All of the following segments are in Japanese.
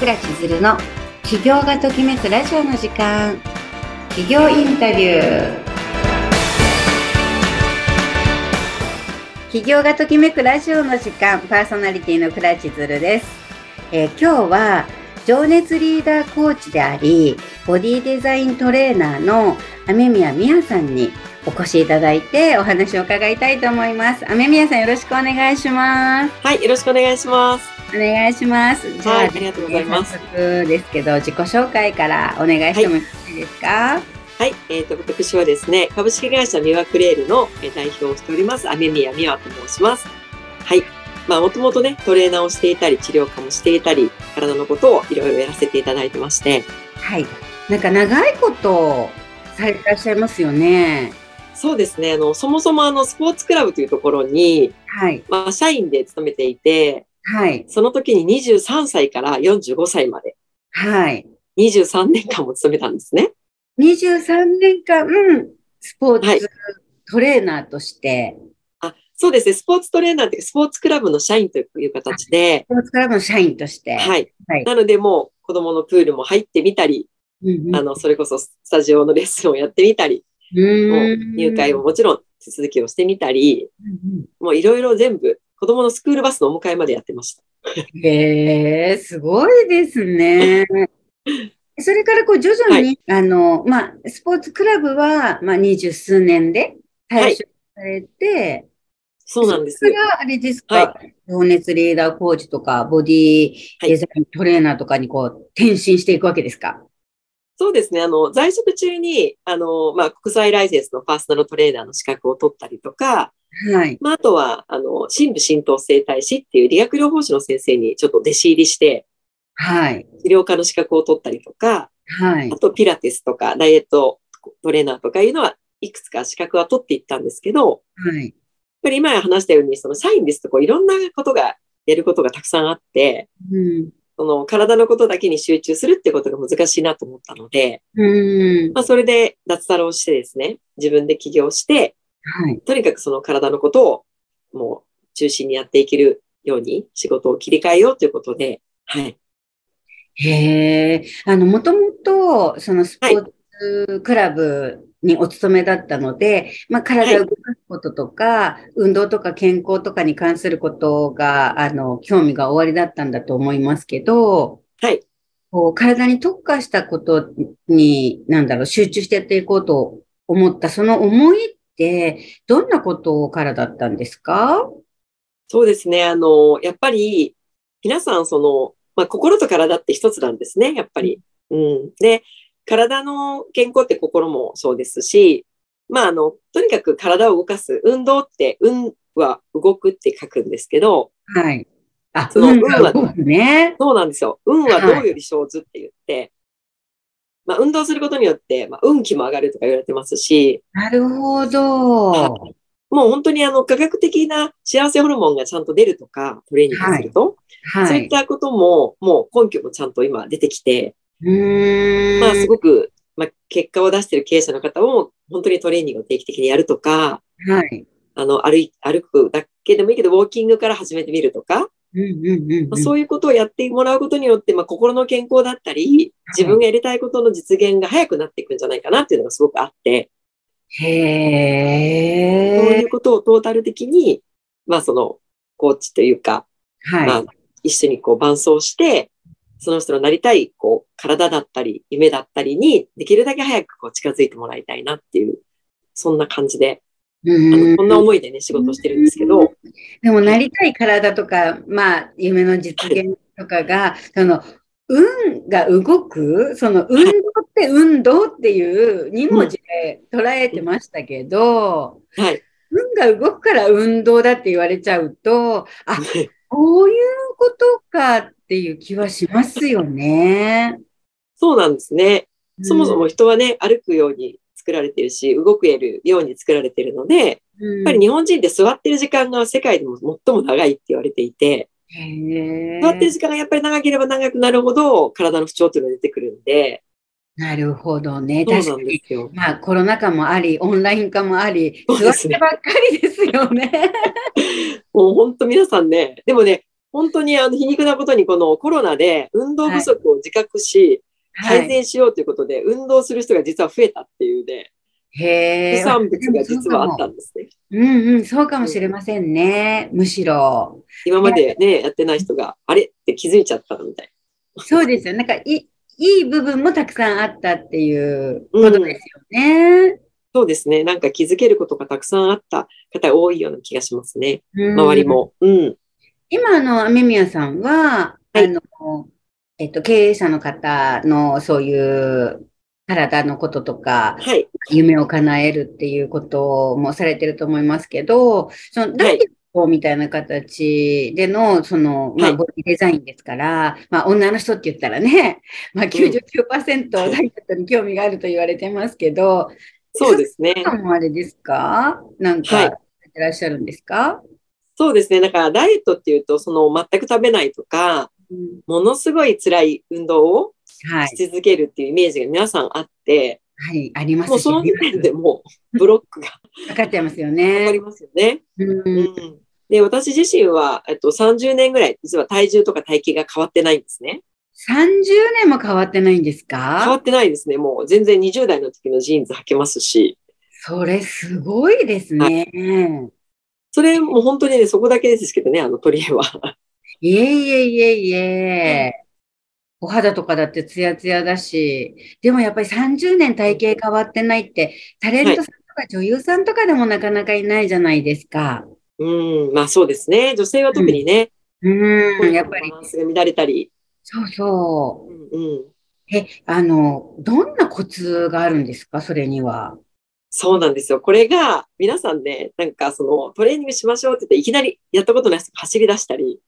倉千鶴の起業がときめくラジオの時間起業インタビュー起業がときめくラジオの時間パーソナリティの倉千鶴です、えー、今日は情熱リーダーコーチでありボディデザイントレーナーの雨宮美也さんにお越しいただいてお話を伺いたいと思います。雨宮さんよろしくお願いします。はい、よろしくお願いします。お願いします。じゃあ、はい、ありがとうございます。ですけど、自己紹介からお願いしてもよろしいですか？はいはい、えっ、ー、と、私はですね、株式会社ミワクレールの代表をしております、雨宮美和と申します。はい。まあ、もともとね、トレーナーをしていたり、治療家もしていたり、体のことをいろいろやらせていただいてまして。はい。なんか長いことされてらっしゃいますよね。そうですね。あの、そもそもあの、スポーツクラブというところに、はい。まあ、社員で勤めていて、はい。その時に23歳から45歳まで。はい。23年間も勤めたんですね。23年間、うん、スポーツトレーナーとして、あ、そうですね。スポーツトレーナーってスポーツクラブの社員という形で。スポーツクラブの社員として。はい。はい、なので、もう子供のプールも入ってみたり、うんうん、あの、それこそスタジオのレッスンをやってみたり、もう入会ももちろん手続きをしてみたり、もういろいろ全部、子供のスクールバスのお迎えまでやってました。へえ、すごいですね。それからこう徐々に、はい、あの、まあ、スポーツクラブは、まあ、二十数年で退職されて、はい、そうなんです。それからあれですか、はい、情熱リーダーコーチとか、ボディデザイントレーナーとかにこう、転身していくわけですか？そうですね。あの、在職中に、あの、まあ、国際ライセンスのパーソナルトレーナーの資格を取ったりとか、はい。まあ、あとは、あの、深部浸透生態師っていう理学療法士の先生にちょっと弟子入りして、はい。治療科の資格を取ったりとか、はい。あと、ピラティスとか、ダイエットトレーナーとかいうのは、いくつか資格は取っていったんですけど、はい。やっぱり今話したように、その社員ですとこういろんなことが、やることがたくさんあって、うん。その体のことだけに集中するってことが難しいなと思ったので、うんまあ、それで脱サラをしてですね、自分で起業して、はい、とにかくその体のことをもう中心にやっていけるように仕事を切り替えようということで、はい。へえ、あの、もともと、そのスポーツクラブにお勤めだったので、まあ、体を動かすこととか、はい、運動とか健康とかに関することが、あの、興味がおありだったんだと思いますけど、はい。こう体に特化したことに、なんだろう、集中してやっていこうと思った、その思いって、どんなことからだったんですか？そうですね。あの、やっぱり、皆さん、その、まあ、心と体って一つなんですね、やっぱり。うん。で、体の健康って心もそうですし、まあ、あの、とにかく体を動かす。運動って、運は動くって書くんですけど、はい。あ、その運は、ね、そうなんですよ。運はどうより生ずって言って、はい、まあ、運動することによって、まあ、運気も上がるとか言われてますし。なるほど。もう本当にあの科学的な幸せホルモンがちゃんと出るとか、トレーニングすると、はいはい、そういったことも、もう根拠もちゃんと今出てきて、まあすごく、まあ、結果を出している経営者の方も、本当にトレーニングを定期的にやるとか、はい。あの、歩い、歩くだけでもいいけど、ウォーキングから始めてみるとか、そういうことをやってもらうことによって、まあ、心の健康だったり、自分がやりたいことの実現が早くなっていくんじゃないかなっていうのがすごくあって、へそういうことをトータル的に、まあその、コーチというか、はい。まあ、一緒にこう伴走して、その人のなりたい、こう、体だったり、夢だったりに、できるだけ早くこう近づいてもらいたいなっていう、そんな感じで、あのこんな思いでね、仕事してるんですけど。でも、なりたい体とか、まあ、夢の実現とかが、その、運が動く、その運動って運動っていう2文字で捉えてましたけど、はい、運が動くから運動だって言われちゃうと、あ、こういうことかっていう気はしますよね。そうなんですね。そもそも人はね、歩くように作られてるし、動くるように作られてるので、やっぱり日本人って座ってる時間が世界でも最も長いって言われていて、座ってる時間がやっぱり長ければ長くなるほど体の不調っていうのが出てくるんで。なるほどね。確かに。まあコロナ禍もあり、オンライン化もあり、座ってばっかりですよね。もう本当皆さんね、でもね、本当にあの皮肉なことにこのコロナで運動不足を自覚し、改善しようということで、運動する人が実は増えたっていうね、へ副産物が実はあったんですね。うんうん、そうかもしれませんね。むしろ。今までね、やってない人が、あれって気づいちゃったみたい。そうですよ。なんかい、いい部分もたくさんあったっていうことですよね。うん、そうですね。なんか気づけることがたくさんあった方多いような気がしますね。周りも。うん。今、あの、雨宮さんは、はい、あの、えっと、経営者の方のそういう体のこととか、はい、夢を叶えるっていうこともされてると思いますけど、そのダイエットみたいな形での、その、まあ、ボディデザインですから、まあ、女の人って言ったらね、まあ99%ダイエットに興味があると言われてますけど、そうですね。もあれですか？なんか、やってらっしゃるんですか、そうですね。だからダイエットっていうと、その全く食べないとか、うん、ものすごい辛い運動をし続けるっていうイメージが皆さんあって、はい、ありますもうその時点でもう ブロックがかかっちゃいますよね。かかりますよね。うん、うん、で、私自身は、えっと、30年ぐらい、実は体重とか体型が変わってないんですね。30年も変わってないんですか？変わってないですね。もう全然20代の時のジーンズ履けますし。それすごいですね。はい、それも本当にね、そこだけですけどね、あの取り柄は。いえいえいえいえ。お肌とかだってツヤツヤだし、でもやっぱり30年体型変わってないって、タレントさんとか女優さんとかでもなかなかいないじゃないですか。うん、まあそうですね。女性は特にね。うん、うんやっぱり。バランスが乱れたり。そうそう。うん、うん。え、あの、どんなコツがあるんですか？それには。そうなんですよ。これが、皆さんね、なんかそのトレーニングしましょうって言って、いきなりやったことない人走り出したり、い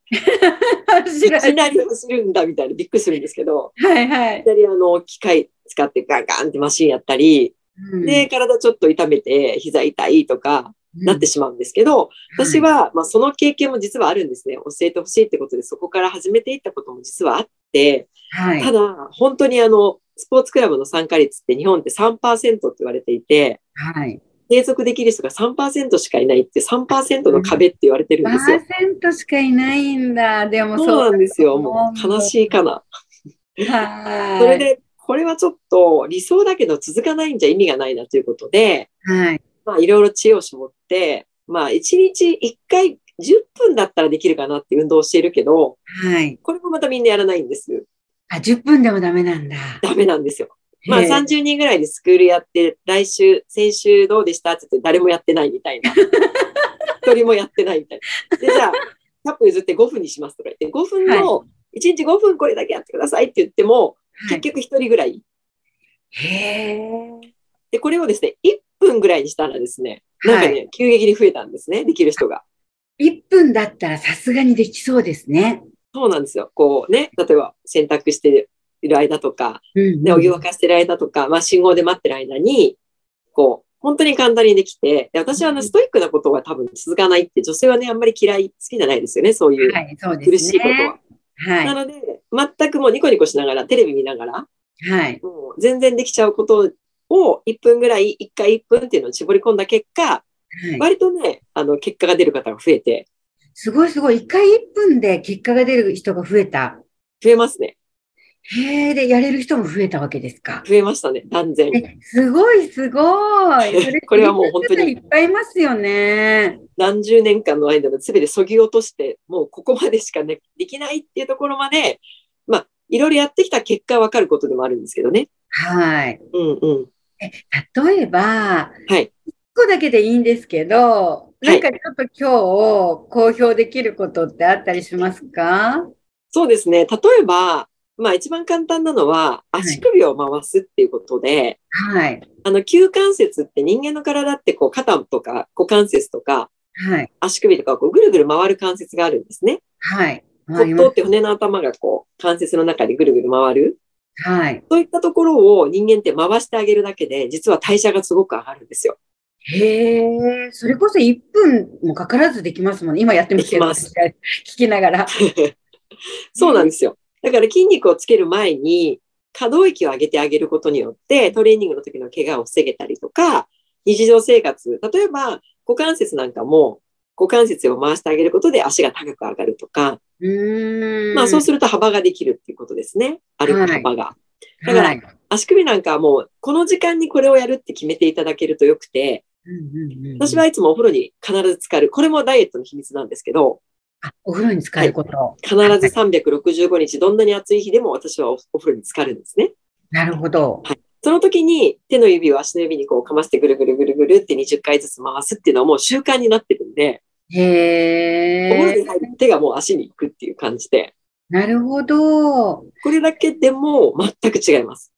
きなり走るんだみたいなびっくりするんですけど、はいはい。いきなりあの、機械使ってガンガンってマシンやったり、うん、で、体ちょっと痛めて膝痛いとか、なってしまうんですけど、うん、私は、まあ、その経験も実はあるんですね。教えてほしいってことで、そこから始めていったことも実はあって、はい、ただ、本当にあの、スポーツクラブの参加率って日本って3%って言われていて、はい。継続できる人が3%しかいないって3%の壁って言われてるんですよ。3%しかいないんだ。でもそうなんですよ。もう悲しいかな。はい。それで、これはちょっと理想だけど続かないんじゃ意味がないなということで、はい。まあいろいろ知恵を絞って、まあ1日1回10分だったらできるかなって運動をしているけど、はい。これもまたみんなやらないんです。あ、10分でもダメなんだ。ダメなんですよ。まあ30人ぐらいでスクールやって、来週、先週どうでしたって言って誰もやってないみたいな。一人もやってないみたいな。で、じゃあ、100分譲って5分にしますとか言って、5分の、1日5分これだけやってくださいって言っても、結局1人ぐらい。へで、これをですね、1分ぐらいにしたらですね、なんかね、はい、急激に増えたんですね、できる人が。1分だったらさすがにできそうですね。そうなんですよ。こうね、例えば洗濯している間とか、うんうん、でお湯沸かしてる間とか、まあ信号で待ってる間に、こう、本当に簡単にできて、で私はあのストイックなことは多分続かないって女性はね、あんまり嫌い、好きじゃないですよね、そういう。苦しいことは。はい、なので、全くもうニコニコしながら、テレビ見ながら、はい、もう全然できちゃうことを1分ぐらい、1回1分っていうのを絞り込んだ結果、はい、割とね、あの、結果が出る方が増えて。すごいすごい。1回1分で結果が出る人が増えた。増えますね。へえ、で、やれる人も増えたわけですか。増えましたね、断然。すごい、すごい。これはもう本当に。いっぱいいますよね。何十年間の間の全てそぎ落として、もうここまでしか、ね、できないっていうところまで、まあ、いろいろやってきた結果わかることでもあるんですけどね。はい。うんうん。え例えば、はい。1個だけでいいんですけど、なんかちょっと今日公表できることってあったりしますか？そうですね。例えば、まあ一番簡単なのは足首を回すっていうことで、はい。あの、旧関節って人間の体ってこう肩とか股関節とか、はい。足首とかこうぐるぐる回る関節があるんですね。はい。骨頭って骨の頭がこう関節の中でぐるぐる回る。はい。そういったところを人間って回してあげるだけで、実は代謝がすごく上がるんですよ。へえ、それこそ1分もかからずできますもんね。今やってみてます。聞きながら。そうなんですよ。だから筋肉をつける前に、可動域を上げてあげることによって、トレーニングの時の怪我を防げたりとか、日常生活、例えば股関節なんかも、股関節を回してあげることで足が高く上がるとか、まあそうすると幅ができるっていうことですね。歩く幅が。はい、だから、足首なんかはもう、この時間にこれをやるって決めていただけるとよくて、私はいつもお風呂に必ず浸かる。これもダイエットの秘密なんですけど、あ、お風呂に浸かること、はい、必ず365日、どんなに暑い日でも私はお風呂に浸かるんですね。なるほど。はい。その時に手の指を足の指にこうかましてぐるぐるぐるぐるって20回ずつ回すっていうのはもう習慣になってるんで、へお風呂に入って手がもう足に行くっていう感じで。なるほど。これだけでも全く違います。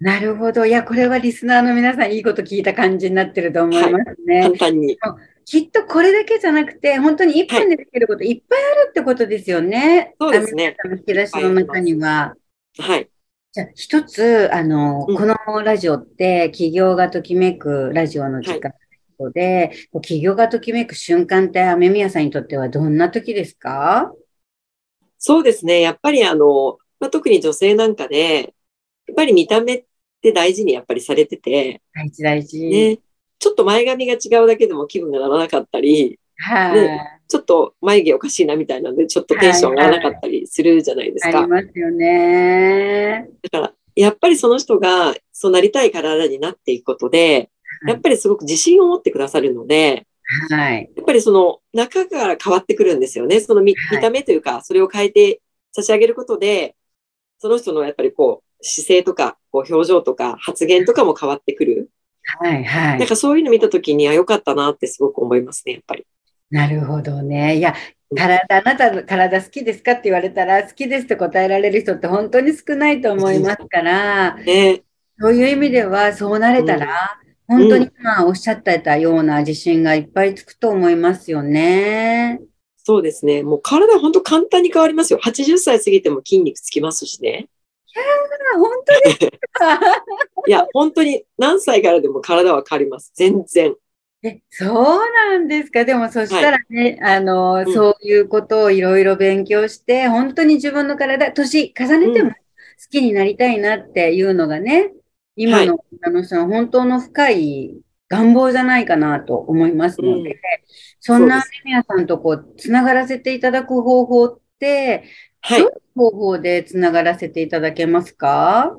なるほど。いや、これはリスナーの皆さんいいこと聞いた感じになってると思いますね。はい、簡単に。きっとこれだけじゃなくて、本当に1分でできることいっぱいあるってことですよね。はい、そうですね。引き出しの中には。はい。じゃあ、一つ、あの、うん、このラジオって、企業がときめくラジオの時間で、はい、企業がときめく瞬間って、雨宮さんにとってはどんな時ですか？そうですね。やっぱりあの、まあ、特に女性なんかで、やっぱり見た目って大事にやっぱりされてて。大事大事。ね。ちょっと前髪が違うだけでも気分がならなかったり、はい、ね、ちょっと眉毛おかしいなみたいなんで、ちょっとテンション上がらなかったりするじゃないですか。はいはい、ありますよね。だから、やっぱりその人がそうなりたい体になっていくことで、やっぱりすごく自信を持ってくださるので、はい。やっぱりその中から変わってくるんですよね。その見た目というか、それを変えて差し上げることで、その人のやっぱりこう、姿勢とか、こう表情とか発言とかも変わってくる。はいはい。なんかそういうの見たときに、あ、よかったなってすごく思いますね、やっぱり。なるほどね。いや、体、あなたの体好きですかって言われたら、好きですって答えられる人って本当に少ないと思いますから、ね、そういう意味では、そうなれたら、うん、本当に今おっしゃってたような自信がいっぱいつくと思いますよね。そうですね。もう体本当簡単に変わりますよ。80歳過ぎても筋肉つきますしね。いや本当に いや、本当に何歳からでも体は変わります。全然。え、そうなんですか？でもそしたらね、はい、あの、うん、そういうことをいろいろ勉強して、本当に自分の体、年重ねても好きになりたいなっていうのがね、うん、今の女の人の本当の深い願望じゃないかなと思いますので、うん、そんなアミヤさんとこう、つながらせていただく方法って、はい。方法でつながらせていただけますか？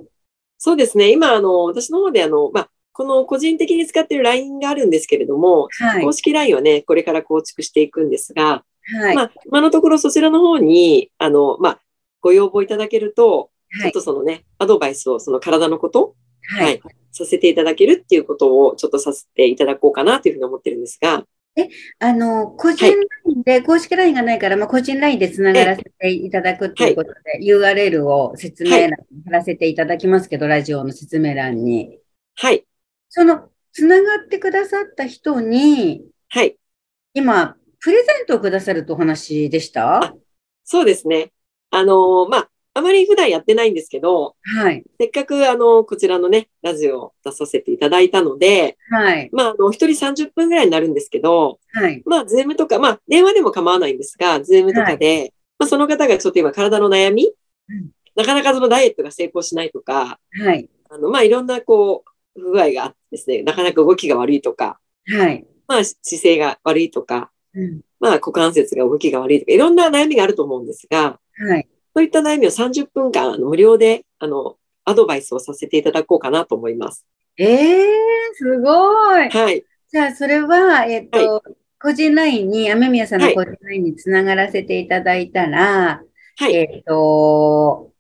そうですね。今、あの、私の方で、あの、まあ、この個人的に使っている LINE があるんですけれども、はい、公式 LINE をね、これから構築していくんですが、はい、まあ、今のところそちらの方に、あの、まあ、ご要望いただけると、はい、ちょっとそのね、アドバイスをその体のこと、はい、させていただけるっていうことをちょっとさせていただこうかなというふうに思ってるんですが、え、あの、個人 LINE で、はい、公式 LINE がないから、まあ、個人 LINE でつながらせていただくっていうことで、はい、URL を説明欄に貼らせていただきますけど、ラジオの説明欄に。はい。その、つながってくださった人に、はい。今、プレゼントをくださるとお話でした？そうですね。あのー、まあ、あまり普段やってないんですけど、はい。せっかく、あの、こちらのね、ラジオを出させていただいたので、はい。まあ、あの、一人30分ぐらいになるんですけど、はい。まあ、ズームとか、まあ、電話でも構わないんですが、ズームとかで、はい、まあ、その方がちょっと今、体の悩み、うん、なかなかそのダイエットが成功しないとか、はい。あの、まあ、いろんな、こう、不具合があってですね、なかなか動きが悪いとか、はい。まあ、姿勢が悪いとか、うん、まあ、股関節が動きが悪いとか、いろんな悩みがあると思うんですが、はい。そういった悩みを30分間、あの無料で、あの、アドバイスをさせていただこうかなと思います。ええー、すごい。はい。じゃあ、それは、えっ、と、はい、個人 LINE に、雨宮さんの個人 LINE につながらせていただいたら、はい。えっ、と、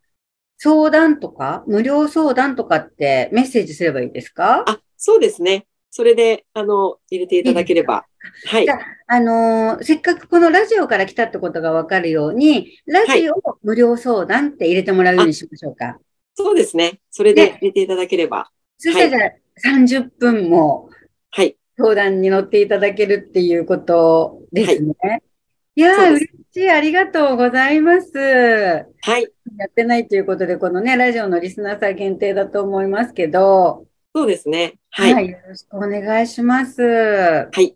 相談とか、無料相談とかってメッセージすればいいですか？あ、そうですね。それで、あの、入れていただければ。はい。じゃあ、のー、せっかくこのラジオから来たってことがわかるように、ラジオ無料相談って入れてもらうようにしましょうか。そうですね。それで入れていただければ。そしたらじゃあ、30分も、はい。相談に乗っていただけるっていうことですね。はい、いやー、嬉しい。ありがとうございます。はい。やってないということで、このね、ラジオのリスナーさん限定だと思いますけど、そうですね。はい。はい、よろしくお願いします。はい。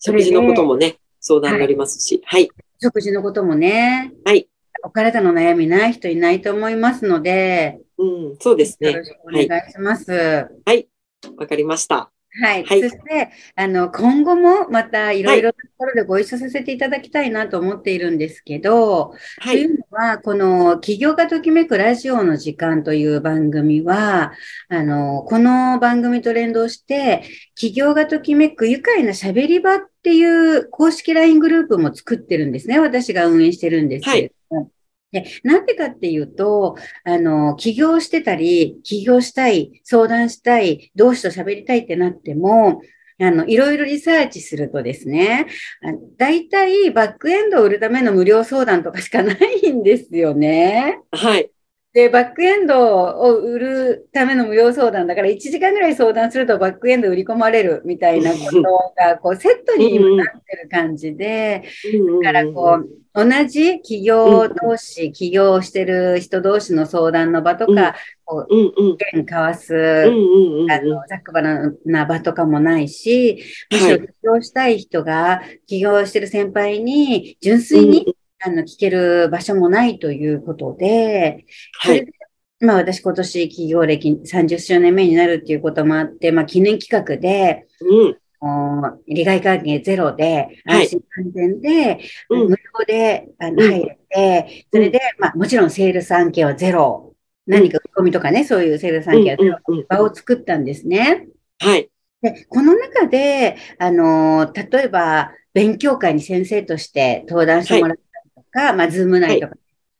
食事のこともね、相談になりますし、はい、はい。食事のこともね。はい。お体の悩みない人いないと思いますので。うん、そうですね。よろしくお願いします。はい。わ、はい、かりました。はい。はい、そして、あの、今後もまたいろいろなところでご一緒させていただきたいなと思っているんですけど、はい、というのは、この企業がときめくラジオの時間という番組は、あの、この番組と連動して、企業がときめく愉快な喋り場っていう公式 LINE グループも作ってるんですね。私が運営してるんですけれども。はいで、なんでかっていうと、あの、起業してたり、起業したい、相談したい、同志と喋りたいってなっても、あの、いろいろリサーチするとですね、大体バックエンドを売るための無料相談とかしかないんですよね。はい。で、バックエンドを売るための無料相談だから、1時間ぐらい相談するとバックエンド売り込まれるみたいなことが、こう、セットに今なってる感じで、だからこう、同じ企業同士、起業してる人同士の相談の場とか、こう、意見交わす、あの、ざっくばらな場とかもないし、むしろ起業したい人が起業してる先輩に純粋にあの、聞ける場所もないということで、はい。まあ私今年企業歴30周年目になるっていうこともあって、まあ記念企画で、うん。利害関係ゼロで、安心安全で、無料で、あの入れて、それで、まあもちろんセールス案件はゼロ。何か売り込みとかね、そういうセールス案件はゼロ。場を作ったんですね。はい。で、この中で、あの、例えば、勉強会に先生として登壇してもらっか、まあ、ズーム内とか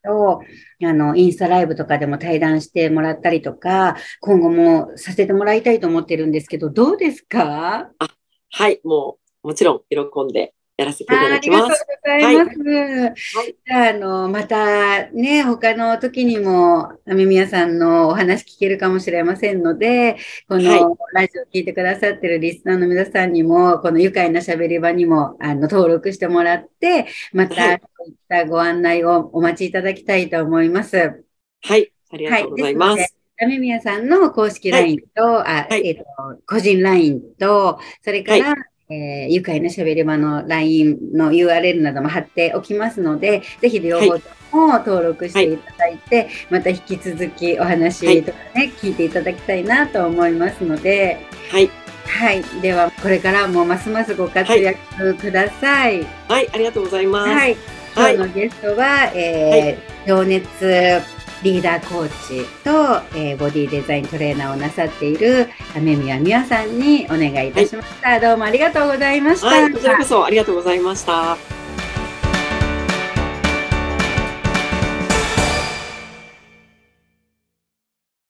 と、あの、インスタライブとかでも対談してもらったりとか、今後もさせてもらいたいと思ってるんですけど、どうですか？あはい、もう、もちろん喜んでやらせていただきます。ありがとうございます。はい。じゃあ、あの、またね、他の時にも、雨宮さんのお話聞けるかもしれませんので、このラジオ聞いてくださってるリスナーの皆さんにも、この愉快な喋り場にも、あの、登録してもらって、また、そういったご案内をお待ちいただきたいと思います。はい。ありがとうございます。はい雨宮さんの公式 LINE と、はい、あ、はい、えっ、ー、と、個人 LINE と、それから、はいえー、愉快な喋り場の LINE の URL なども貼っておきますので、ぜひ両方とも登録していただいて、はい、また引き続きお話とかね、はい、聞いていただきたいなと思いますので、はい。はい。では、これからもますますご活躍ください。はい、ありがとうございます。はい。今日のゲストは、えー、情熱リーダーコーチと、えー、ボディデザイントレーナーをなさっている雨宮美和さんにお願いいたしました、はい、どうもありがとうございました。はい、こちらこそありがとうございました。